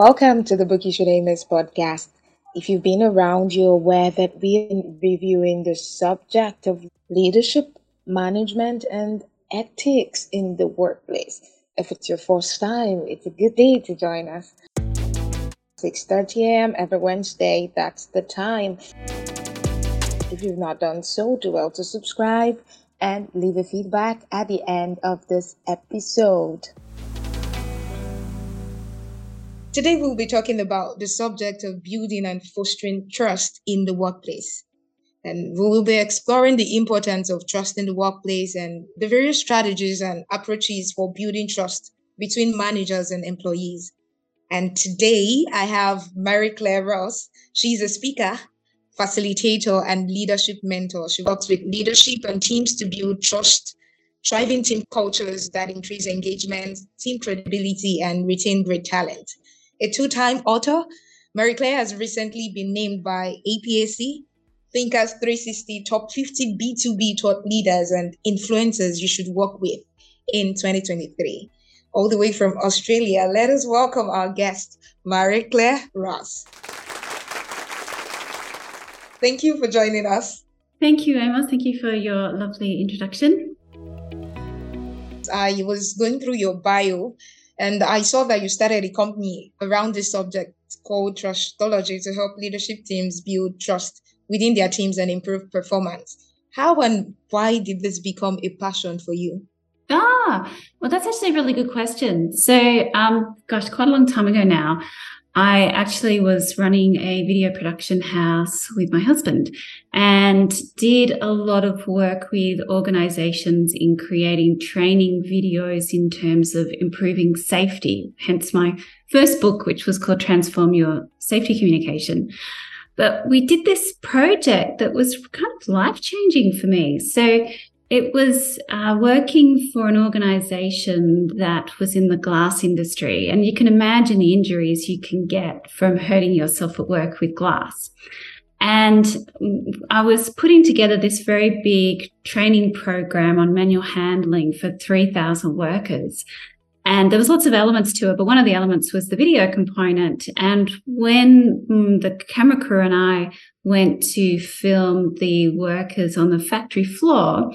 Welcome to the Book You Should Miss podcast. If you've been around, you're aware that we're reviewing the subject of leadership, management, and ethics in the workplace. If it's your first time, it's a good day to join us. 6:30 a.m. every Wednesday, that's the time. If you've not done so, do well to subscribe and leave a feedback at the end of this episode. Today, we'll be talking about the subject of building and fostering trust in the workplace. And we will be exploring the importance of trust in the workplace and the various strategies and approaches for building trust between managers and employees. And today, I have Marie-Claire Ross. She's a speaker, facilitator, and leadership mentor. She works with leadership and teams to build trust, thriving team cultures that increase engagement, team credibility, and retain great talent a two time author. Marie-Claire has recently been named by APAC Thinkers 360 Top 50 B2B thought leaders and influencers you should work with in 2023. All the way from Australia, let us welcome our guest, Marie-Claire Ross. Thank you for joining us. Thank you, Emma. Thank you for your lovely introduction. I was going through your bio and I saw that you started a company around this subject called Trustology to help leadership teams build trust within their teams and improve performance. How and why did this become a passion for you? Ah, well, that's actually a really good question. So, um, gosh, quite a long time ago now, I actually was running a video production house with my husband and did a lot of work with organizations in creating training videos in terms of improving safety. Hence my first book, which was called Transform Your Safety Communication. But we did this project that was kind of life changing for me. So it was uh, working for an organization that was in the glass industry. And you can imagine the injuries you can get from hurting yourself at work with glass. And I was putting together this very big training program on manual handling for 3,000 workers. And there was lots of elements to it, but one of the elements was the video component. And when mm, the camera crew and I went to film the workers on the factory floor,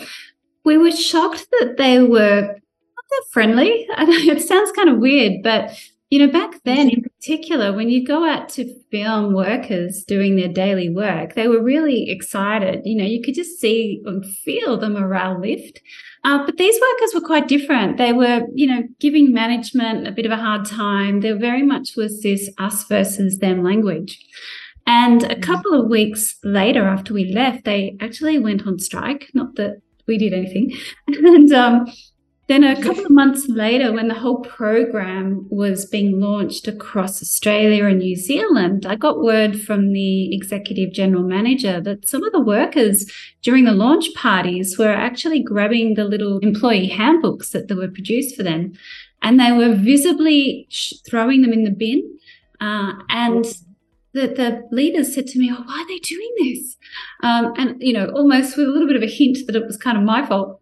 we were shocked that they were not that friendly. it sounds kind of weird, but you know, back then in particular, when you go out to film workers doing their daily work, they were really excited. You know, you could just see and feel the morale lift. Uh, but these workers were quite different. They were, you know, giving management a bit of a hard time. There very much was this us versus them language. And a mm. couple of weeks later, after we left, they actually went on strike. Not that we did anything. And um, then a couple of months later, when the whole program was being launched across Australia and New Zealand, I got word from the executive general manager that some of the workers during the launch parties were actually grabbing the little employee handbooks that were produced for them and they were visibly throwing them in the bin. Uh, and the, the leaders said to me, Oh, why are they doing this? Um, and, you know, almost with a little bit of a hint that it was kind of my fault.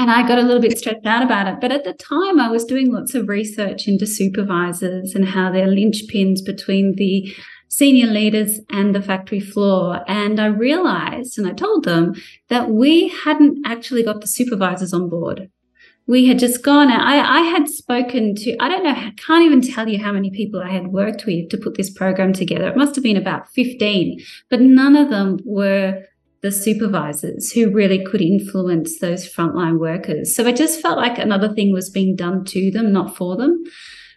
And I got a little bit stressed out about it. But at the time, I was doing lots of research into supervisors and how they're linchpins between the senior leaders and the factory floor. And I realized, and I told them, that we hadn't actually got the supervisors on board we had just gone I, I had spoken to, I don't know, I can't even tell you how many people I had worked with to put this program together. It must have been about 15, but none of them were the supervisors who really could influence those frontline workers. So I just felt like another thing was being done to them, not for them.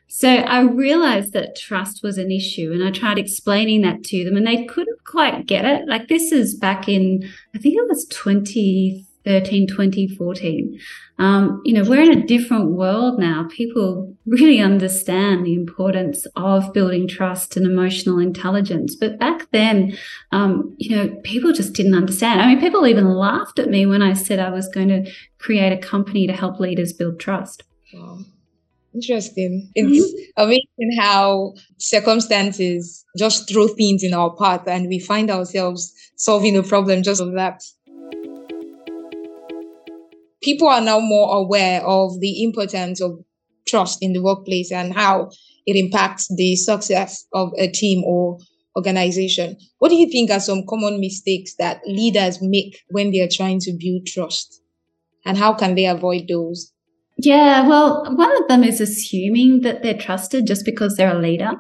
So I realized that trust was an issue and I tried explaining that to them and they couldn't quite get it. Like this is back in, I think it was 20 13, 20, 14. Um, you know, we're in a different world now. People really understand the importance of building trust and emotional intelligence. But back then, um, you know, people just didn't understand. I mean, people even laughed at me when I said I was going to create a company to help leaders build trust. Wow. Interesting. It's mm-hmm. amazing how circumstances just throw things in our path and we find ourselves solving the problem just of that people are now more aware of the importance of trust in the workplace and how it impacts the success of a team or organization. What do you think are some common mistakes that leaders make when they are trying to build trust? And how can they avoid those? Yeah, well, one of them is assuming that they're trusted just because they're a leader.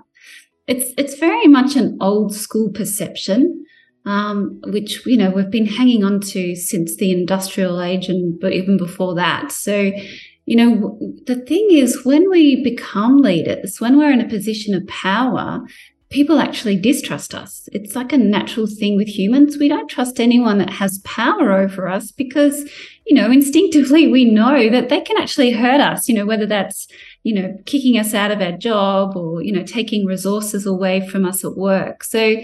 It's it's very much an old school perception, um, which you know we've been hanging on to since the industrial age and but even before that. So, you know, the thing is, when we become leaders, when we're in a position of power, people actually distrust us. It's like a natural thing with humans. We don't trust anyone that has power over us because, you know, instinctively we know that they can actually hurt us, you know, whether that's, you know, kicking us out of our job or, you know, taking resources away from us at work. So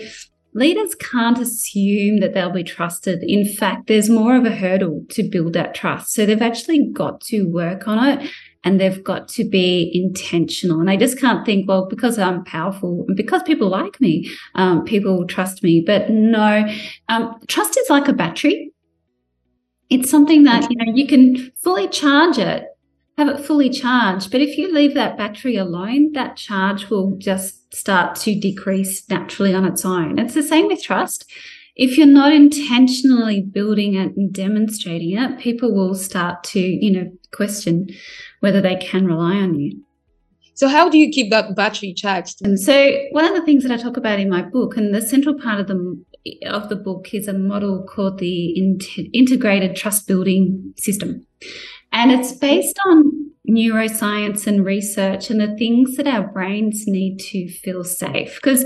leaders can't assume that they'll be trusted. In fact, there's more of a hurdle to build that trust. So they've actually got to work on it and they've got to be intentional. And I just can't think, well, because I'm powerful and because people like me, um, people will trust me. But no, um, trust is like a battery. It's something that, you know, you can fully charge it, have it fully charged. But if you leave that battery alone, that charge will just start to decrease naturally on its own. It's the same with trust if you're not intentionally building it and demonstrating it, people will start to, you know, question whether they can rely on you. So, how do you keep that battery charged? And so, one of the things that I talk about in my book, and the central part of the of the book is a model called the integrated trust building system, and it's based on neuroscience and research and the things that our brains need to feel safe because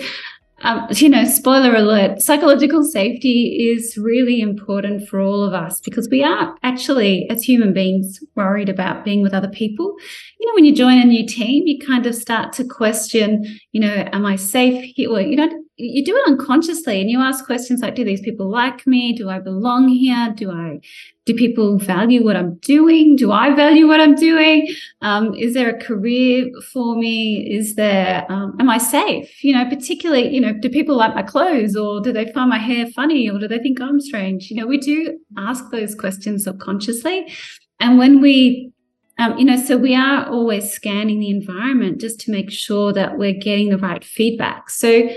um, you know, spoiler alert, psychological safety is really important for all of us because we are actually, as human beings, worried about being with other people. You know, when you join a new team, you kind of start to question, you know, am I safe here? Well, you don't you do it unconsciously and you ask questions like do these people like me? Do i belong here? Do i do people value what i'm doing? Do i value what i'm doing? Um, is there a career for me? Is there um, am i safe? You know particularly you know do people like my clothes or do they find my hair funny or do they think i'm strange? You know we do ask those questions subconsciously. And when we um, you know, so we are always scanning the environment just to make sure that we're getting the right feedback. So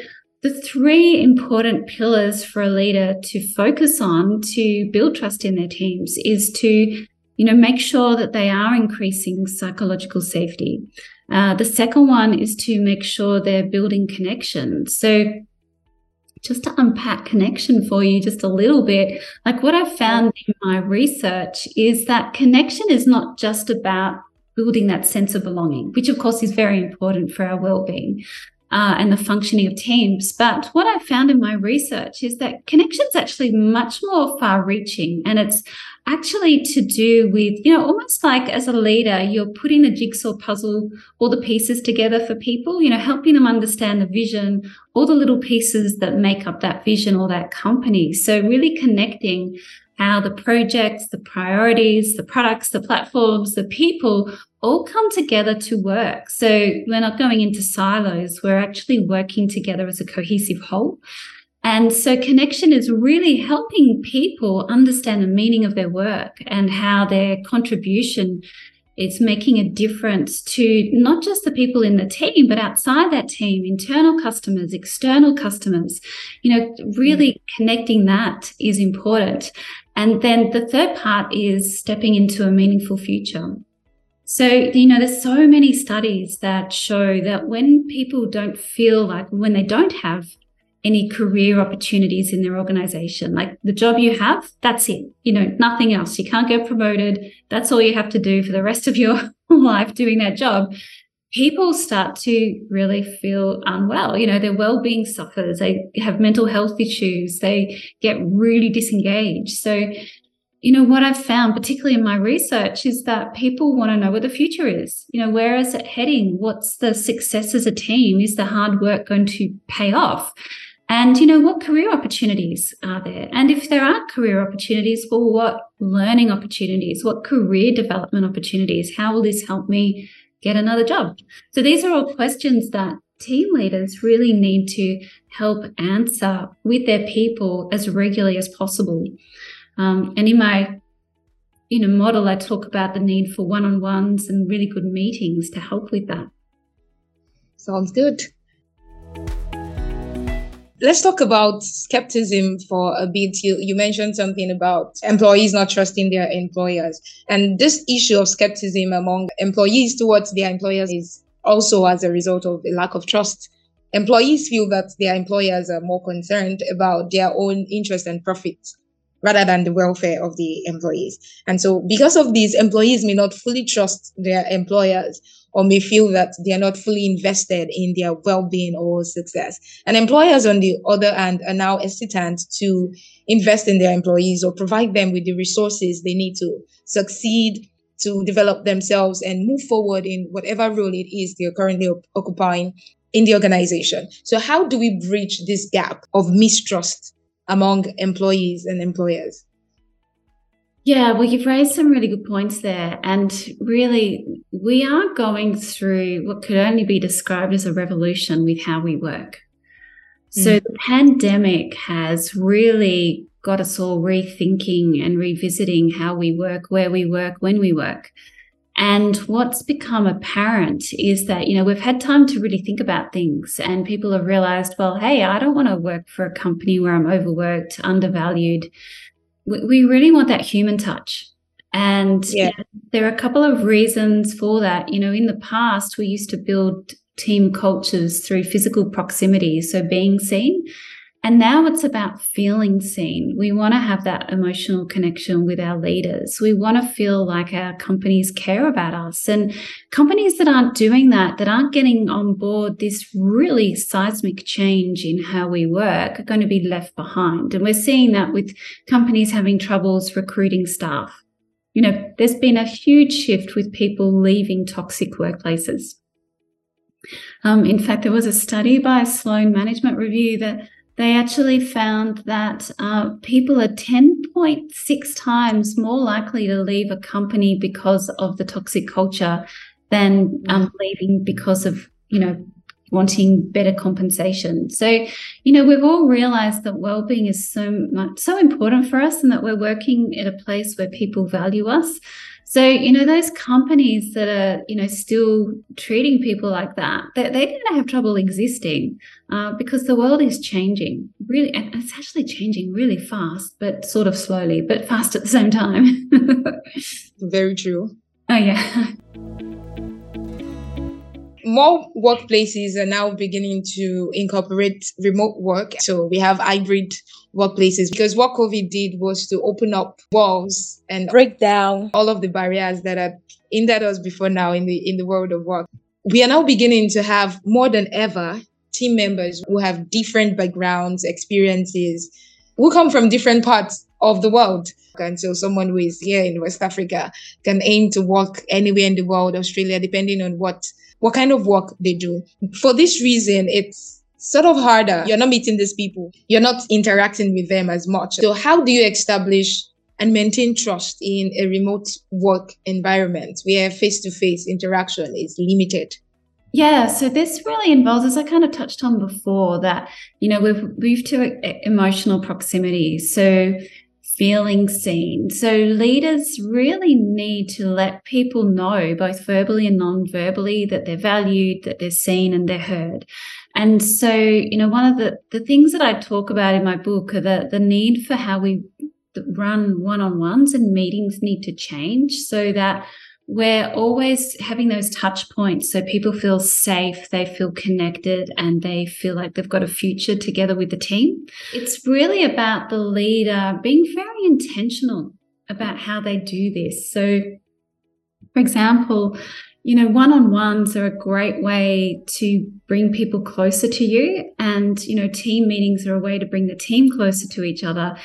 the three important pillars for a leader to focus on to build trust in their teams is to you know make sure that they are increasing psychological safety. Uh, the second one is to make sure they're building connection. So just to unpack connection for you just a little bit like what i've found in my research is that connection is not just about building that sense of belonging which of course is very important for our well-being uh, and the functioning of teams. But what I found in my research is that connection's actually much more far reaching and it's actually to do with, you know, almost like as a leader, you're putting the jigsaw puzzle, all the pieces together for people, you know, helping them understand the vision, all the little pieces that make up that vision or that company. So really connecting how the projects, the priorities, the products, the platforms, the people all come together to work. So we're not going into silos. We're actually working together as a cohesive whole. And so connection is really helping people understand the meaning of their work and how their contribution is making a difference to not just the people in the team, but outside that team, internal customers, external customers. You know, really mm. connecting that is important. And then the third part is stepping into a meaningful future. So, you know, there's so many studies that show that when people don't feel like when they don't have any career opportunities in their organization, like the job you have, that's it. You know, nothing else. You can't get promoted. That's all you have to do for the rest of your life doing that job. People start to really feel unwell. You know, their well-being suffers. They have mental health issues. They get really disengaged. So you know, what I've found, particularly in my research, is that people want to know where the future is. You know, where is it heading? What's the success as a team? Is the hard work going to pay off? And, you know, what career opportunities are there? And if there are career opportunities, well, what learning opportunities? What career development opportunities? How will this help me get another job? So these are all questions that team leaders really need to help answer with their people as regularly as possible. Um, and in my in a model, I talk about the need for one-on-ones and really good meetings to help with that. Sounds good. Let's talk about skepticism for a bit. You, you mentioned something about employees not trusting their employers. And this issue of skepticism among employees towards their employers is also as a result of a lack of trust. Employees feel that their employers are more concerned about their own interest and profits rather than the welfare of the employees. And so because of this, employees may not fully trust their employers or may feel that they are not fully invested in their well-being or success. And employers, on the other hand, are now hesitant to invest in their employees or provide them with the resources they need to succeed, to develop themselves and move forward in whatever role it is they're currently occupying in the organization. So how do we bridge this gap of mistrust among employees and employers? Yeah, well, you've raised some really good points there. And really, we are going through what could only be described as a revolution with how we work. Mm. So, the pandemic has really got us all rethinking and revisiting how we work, where we work, when we work. And what's become apparent is that, you know, we've had time to really think about things and people have realized, well, hey, I don't want to work for a company where I'm overworked, undervalued we really want that human touch. And yeah. there are a couple of reasons for that. You know, in the past, we used to build team cultures through physical proximity, so being seen. And now it's about feeling seen. We want to have that emotional connection with our leaders. We want to feel like our companies care about us. And companies that aren't doing that, that aren't getting on board this really seismic change in how we work, are going to be left behind. And we're seeing that with companies having troubles recruiting staff. You know, there's been a huge shift with people leaving toxic workplaces. Um, in fact, there was a study by Sloan Management Review that they actually found that uh, people are 10.6 times more likely to leave a company because of the toxic culture than um, leaving because of, you know, wanting better compensation. So, you know, we've all realized that well-being is so much, so important for us and that we're working at a place where people value us. So, you know, those companies that are, you know, still treating people like that, they're, they're going to have trouble existing uh, because the world is changing really, and it's actually changing really fast, but sort of slowly, but fast at the same time. Very true. Oh, yeah. More workplaces are now beginning to incorporate remote work. So we have hybrid workplaces because what COVID did was to open up walls and break down all of the barriers that had hindered us before now in the in the world of work. We are now beginning to have more than ever team members who have different backgrounds, experiences, who come from different parts of the world. And so someone who is here in West Africa can aim to work anywhere in the world, Australia, depending on what what kind of work they do. For this reason, it's sort of harder. You're not meeting these people. You're not interacting with them as much. So how do you establish and maintain trust in a remote work environment where face-to-face interaction is limited? Yeah, so this really involves, as I kind of touched on before, that you know we've moved to emotional proximity. So feeling seen. So leaders really need to let people know, both verbally and non-verbally, that they're valued, that they're seen, and they're heard. And so, you know, one of the, the things that I talk about in my book are the, the need for how we run one on ones and meetings need to change so that we're always having those touch points so people feel safe, they feel connected, and they feel like they've got a future together with the team. It's really about the leader being very intentional about how they do this. So, for example, you know, one on ones are a great way to bring people closer to you. And, you know, team meetings are a way to bring the team closer to each other.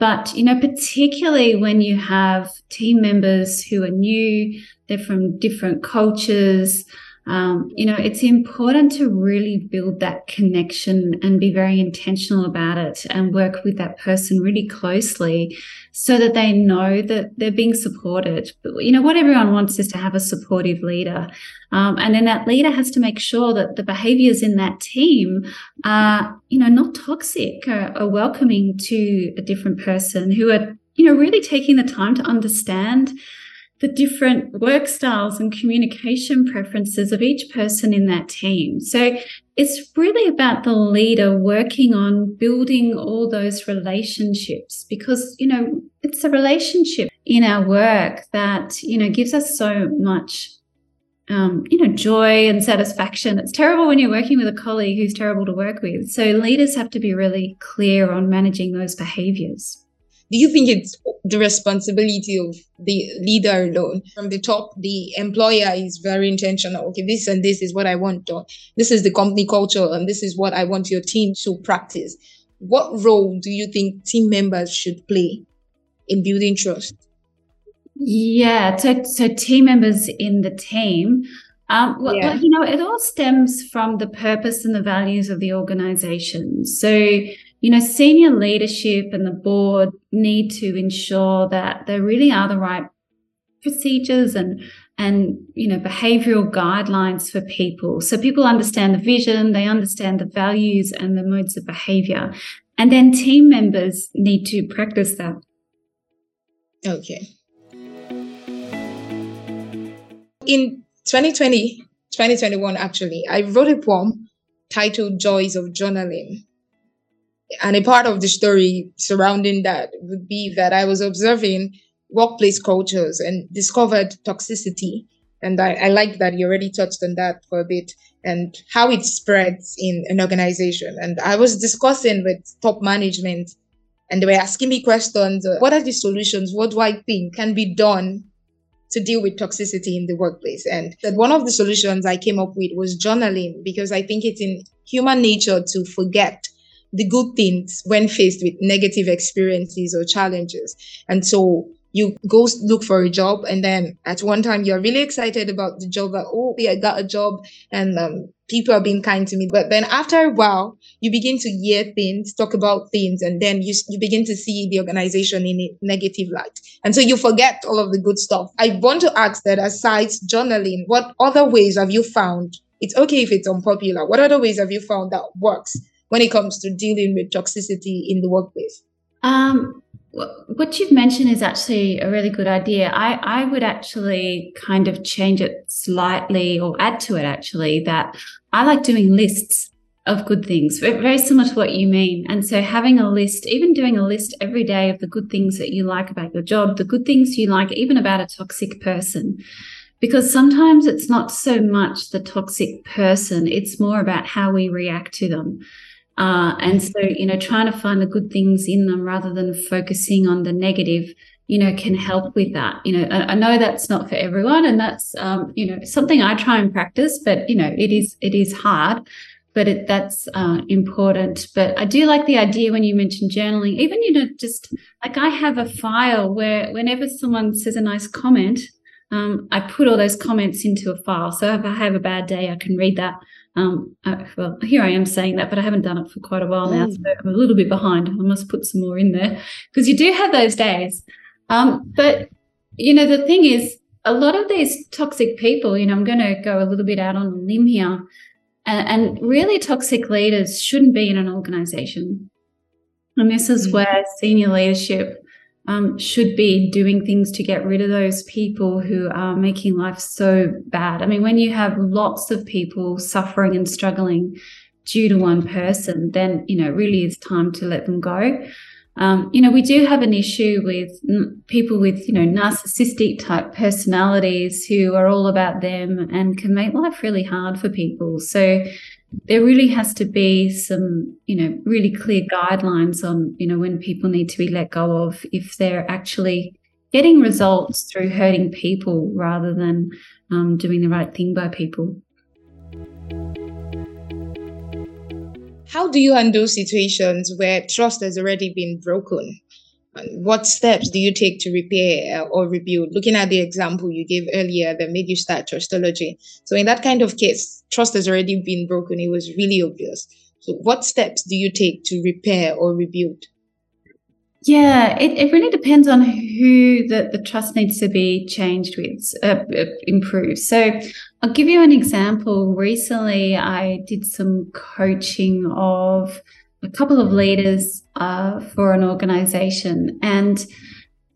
But, you know, particularly when you have team members who are new, they're from different cultures, um, you know, it's important to really build that connection and be very intentional about it and work with that person really closely so that they know that they're being supported. But, you know, what everyone wants is to have a supportive leader. Um, and then that leader has to make sure that the behaviors in that team are, you know, not toxic, or, or welcoming to a different person who are, you know, really taking the time to understand the different work styles and communication preferences of each person in that team. So it's really about the leader working on building all those relationships because, you know, it's a relationship in our work that, you know, gives us so much um, you know, joy and satisfaction. It's terrible when you're working with a colleague who's terrible to work with. So leaders have to be really clear on managing those behaviors do you think it's the responsibility of the leader alone? From the top the employer is very intentional. Okay this and this is what i want to, this is the company culture and this is what i want your team to practice. What role do you think team members should play in building trust? Yeah so, so team members in the team. Um, well, yeah. well, you know, it all stems from the purpose and the values of the organization. So, you know, senior leadership and the board need to ensure that there really are the right procedures and and you know behavioral guidelines for people. So people understand the vision they understand the values and the modes of behavior. And then team members need to practice that. Okay. In 2020 2021 actually i wrote a poem titled joys of journaling and a part of the story surrounding that would be that I was observing workplace cultures and discovered toxicity. And I, I like that you already touched on that for a bit and how it spreads in an organization. And I was discussing with top management and they were asking me questions. Uh, what are the solutions? What do I think can be done to deal with toxicity in the workplace? And that one of the solutions I came up with was journaling because I think it's in human nature to forget the good things when faced with negative experiences or challenges. And so you go look for a job and then at one time you're really excited about the job that oh yeah, I got a job and um, people are being kind to me. But then after a while you begin to hear things talk about things and then you, you begin to see the organization in a negative light. And so you forget all of the good stuff. I want to ask that aside journaling what other ways have you found it's okay if it's unpopular what other ways have you found that works when it comes to dealing with toxicity in the workplace? Um, what you've mentioned is actually a really good idea. I, I would actually kind of change it slightly or add to it actually that I like doing lists of good things, very similar to what you mean. And so having a list, even doing a list every day of the good things that you like about your job, the good things you like, even about a toxic person. Because sometimes it's not so much the toxic person, it's more about how we react to them. Uh, and so, you know, trying to find the good things in them rather than focusing on the negative, you know, can help with that. You know, I, I know that's not for everyone, and that's, um, you know, something I try and practice, but you know, it is it is hard, but it, that's uh, important. But I do like the idea when you mentioned journaling, even you know, just like I have a file where whenever someone says a nice comment, um, I put all those comments into a file. So if I have a bad day, I can read that um, well, here I am saying that, but I haven't done it for quite a while now, mm. so I'm a little bit behind. I must put some more in there because you do have those days. Um, but you know, the thing is, a lot of these toxic people, you know, I'm going to go a little bit out on a limb here, and, and really toxic leaders shouldn't be in an organization. And this is mm. where senior leadership um, should be doing things to get rid of those people who are making life so bad. I mean, when you have lots of people suffering and struggling due to one person, then, you know, really is time to let them go. Um, you know, we do have an issue with people with, you know, narcissistic type personalities who are all about them and can make life really hard for people. So, there really has to be some, you know, really clear guidelines on, you know, when people need to be let go of if they're actually getting results through hurting people rather than um, doing the right thing by people. How do you handle situations where trust has already been broken? What steps do you take to repair or rebuild? Looking at the example you gave earlier that made you start trustology. So in that kind of case, trust has already been broken. It was really obvious. So what steps do you take to repair or rebuild? Yeah, it, it really depends on who the, the trust needs to be changed with, uh, uh improved. So I'll give you an example. Recently, I did some coaching of a couple of leaders uh, for an organization. And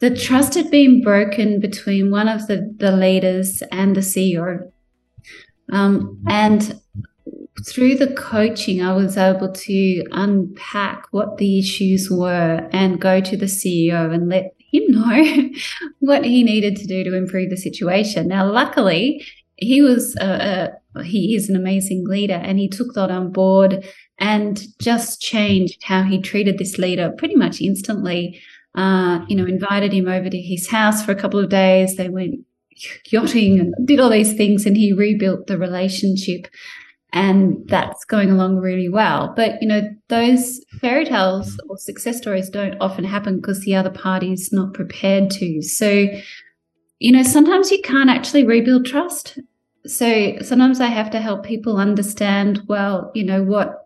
the trust had been broken between one of the, the leaders and the CEO. Um, and through the coaching, I was able to unpack what the issues were and go to the CEO and let him know what he needed to do to improve the situation. Now, luckily, he was a, a, he is an amazing leader, and he took that on board and just changed how he treated this leader pretty much instantly. Uh, you know, invited him over to his house for a couple of days. They went yachting and did all these things, and he rebuilt the relationship and that's going along really well. But you know, those fairy tales or success stories don't often happen because the other party's not prepared to. So, you know, sometimes you can't actually rebuild trust. So sometimes I have to help people understand, well, you know, what,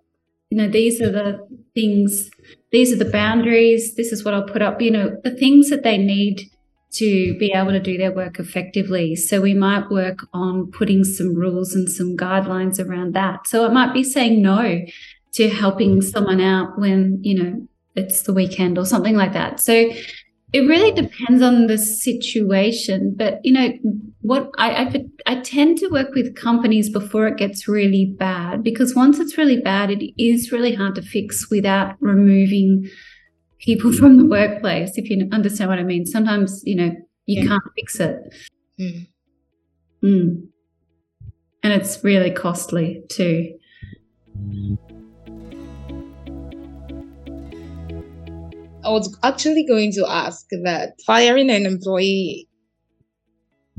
you know, these are the things, these are the boundaries, this is what I'll put up, you know, the things that they need to be able to do their work effectively. So we might work on putting some rules and some guidelines around that. So it might be saying no to helping someone out when, you know, it's the weekend or something like that. So it really depends on the situation. But, you know, what I, I, I tend to work with companies before it gets really bad because once it's really bad, it is really hard to fix without removing people from the workplace, if you understand what I mean. Sometimes, you know, you yeah. can't fix it. Mm. Mm. And it's really costly too. I was actually going to ask that firing an employee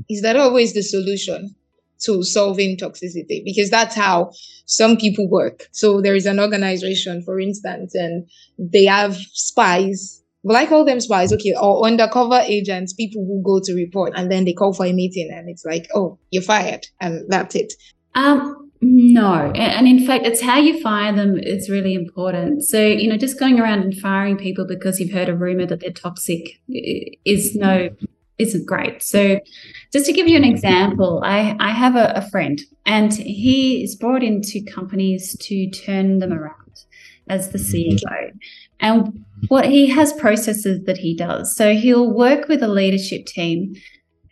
is that always the solution? to solving toxicity because that's how some people work. So there is an organization, for instance, and they have spies. Well, I call them spies, okay, or undercover agents, people who go to report and then they call for a meeting and it's like, oh, you're fired, and that's it. Um, no, and in fact, it's how you fire them is really important. So, you know, just going around and firing people because you've heard a rumor that they're toxic is no isn't great. So, just to give you an mm-hmm. example, I, I have a, a friend and he is brought into companies to turn them around as the mm-hmm. CEO. And what he has processes that he does. So, he'll work with a leadership team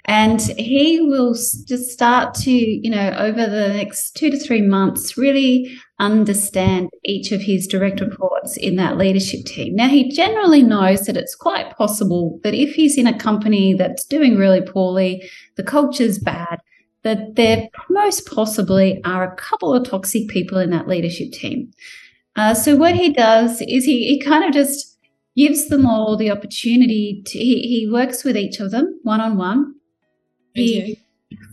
and he will just start to, you know, over the next two to three months, really understand each of his direct reports in that leadership team. Now, he generally knows that it's quite possible that if he's in a company that's doing really poorly, the culture's bad, that there most possibly are a couple of toxic people in that leadership team. Uh, so, what he does is he, he kind of just gives them all the opportunity to, he, he works with each of them one on one he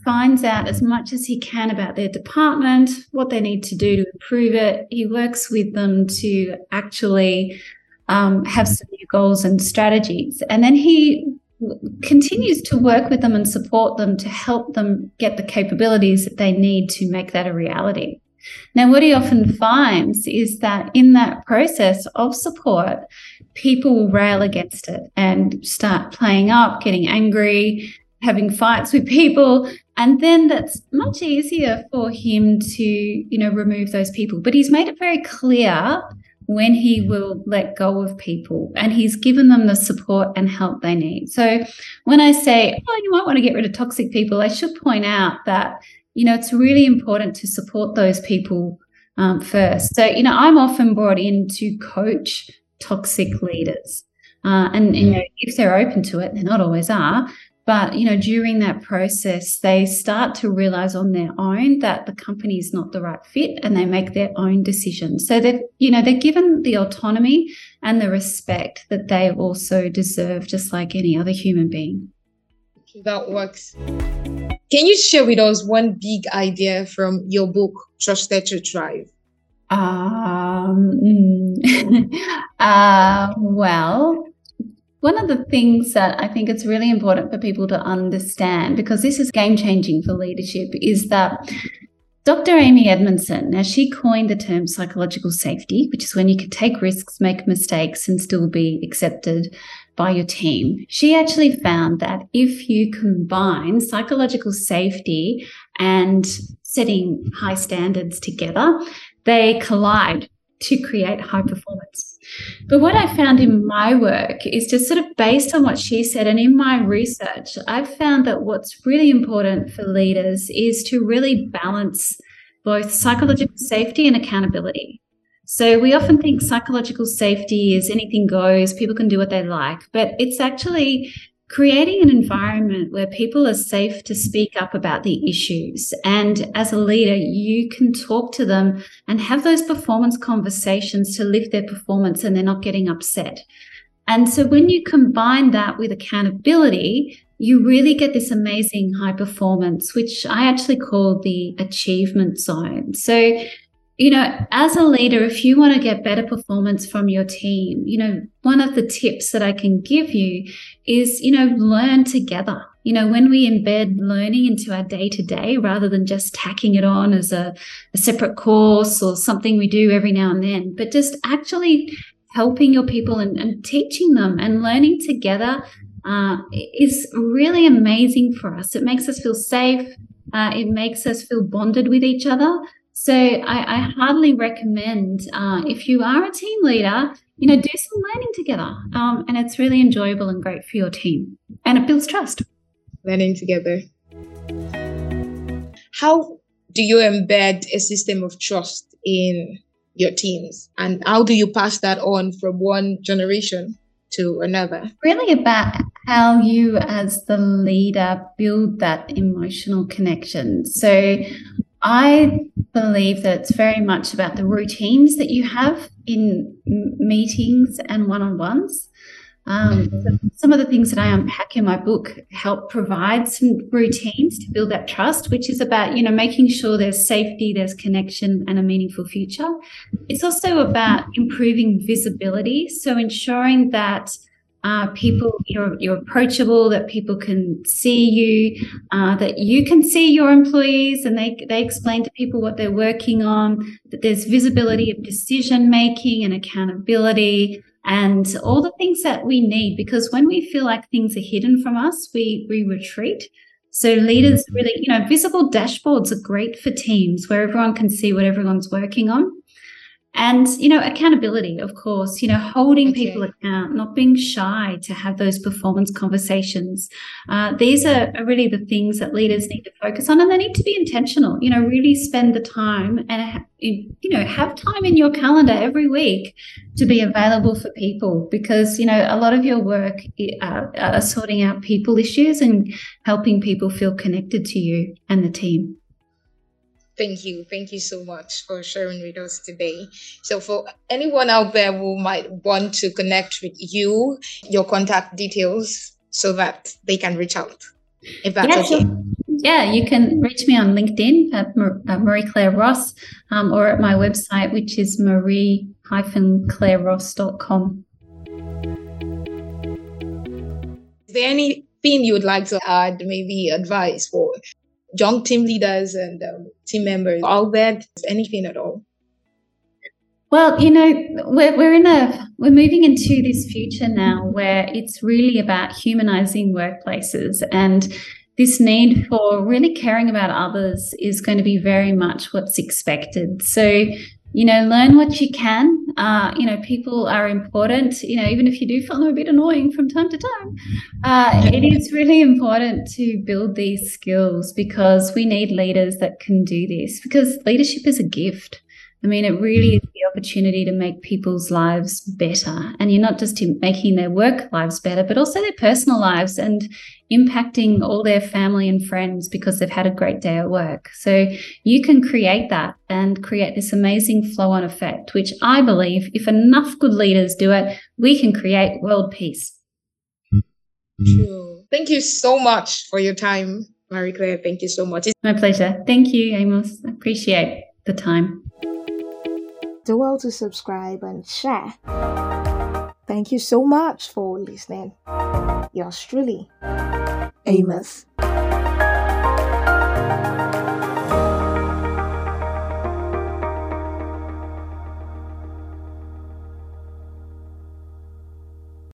finds out as much as he can about their department, what they need to do to improve it. He works with them to actually um, have some new goals and strategies. And then he continues to work with them and support them to help them get the capabilities that they need to make that a reality. Now, what he often finds is that in that process of support, people will rail against it and start playing up, getting angry, having fights with people and then that's much easier for him to you know remove those people. But he's made it very clear when he will let go of people and he's given them the support and help they need. So when i say oh you might want to get rid of toxic people i should point out that you know it's really important to support those people um, first. So you know i'm often brought in to coach toxic leaders uh, and you know if they're open to it they not always are but you know, during that process, they start to realize on their own that the company is not the right fit, and they make their own decisions. So that you know, they're given the autonomy and the respect that they also deserve, just like any other human being. That works. Can you share with us one big idea from your book, Trusted to Thrive? Um, uh, well, one of the things that I think it's really important for people to understand, because this is game changing for leadership, is that Dr. Amy Edmondson, now she coined the term psychological safety, which is when you can take risks, make mistakes, and still be accepted by your team. She actually found that if you combine psychological safety and setting high standards together, they collide to create high performance. But what I found in my work is just sort of based on what she said and in my research, I've found that what's really important for leaders is to really balance both psychological safety and accountability. So we often think psychological safety is anything goes, people can do what they like, but it's actually creating an environment where people are safe to speak up about the issues. And as a leader, you can talk to them and have those performance conversations to lift their performance and they're not getting upset. And so when you combine that with accountability, you really get this amazing high performance, which I actually call the achievement zone. So you know, as a leader, if you want to get better performance from your team, you know, one of the tips that I can give you is, you know, learn together. You know, when we embed learning into our day to day rather than just tacking it on as a, a separate course or something we do every now and then, but just actually helping your people and, and teaching them and learning together uh, is really amazing for us. It makes us feel safe. Uh, it makes us feel bonded with each other. So I, I hardly recommend uh, if you are a team leader, you know, do some learning together, um, and it's really enjoyable and great for your team, and it builds trust. Learning together. How do you embed a system of trust in your teams, and how do you pass that on from one generation to another? Really about how you, as the leader, build that emotional connection. So I believe that it's very much about the routines that you have in meetings and one on ones. Um, some of the things that I unpack in my book help provide some routines to build that trust, which is about, you know, making sure there's safety, there's connection and a meaningful future. It's also about improving visibility. So ensuring that uh, people you're, you're approachable that people can see you uh, that you can see your employees and they, they explain to people what they're working on that there's visibility of decision making and accountability and all the things that we need because when we feel like things are hidden from us we we retreat. So leaders really you know visible dashboards are great for teams where everyone can see what everyone's working on and you know accountability of course you know holding okay. people account not being shy to have those performance conversations uh, these are, are, really the things that leaders need to focus on and they need to be intentional you know really spend the time and you know have time in your calendar every week to be available for people because you know a lot of your work uh, are sorting out people issues and helping people feel connected to you and the team Thank you. Thank you so much for sharing with us today. So, for anyone out there who might want to connect with you, your contact details so that they can reach out, if that's yeah, okay. Sure. Yeah, you can reach me on LinkedIn at Marie Claire Ross um, or at my website, which is marie-claireross.com. Is there anything you would like to add, maybe advice for young team leaders and um, team members all that anything at all? Well you know we're, we're in a we're moving into this future now where it's really about humanizing workplaces. And this need for really caring about others is going to be very much what's expected. So you know, learn what you can. Uh, you know, people are important. You know, even if you do find them a bit annoying from time to time, uh, it is really important to build these skills because we need leaders that can do this. Because leadership is a gift. I mean, it really is the opportunity to make people's lives better. And you're not just making their work lives better, but also their personal lives and impacting all their family and friends because they've had a great day at work. So you can create that and create this amazing flow on effect, which I believe if enough good leaders do it, we can create world peace. Mm-hmm. True. Thank you so much for your time, Marie Claire. Thank you so much. My pleasure. Thank you, Amos. I appreciate the time. Do well to subscribe and share. Thank you so much for listening. Yours truly, Amos.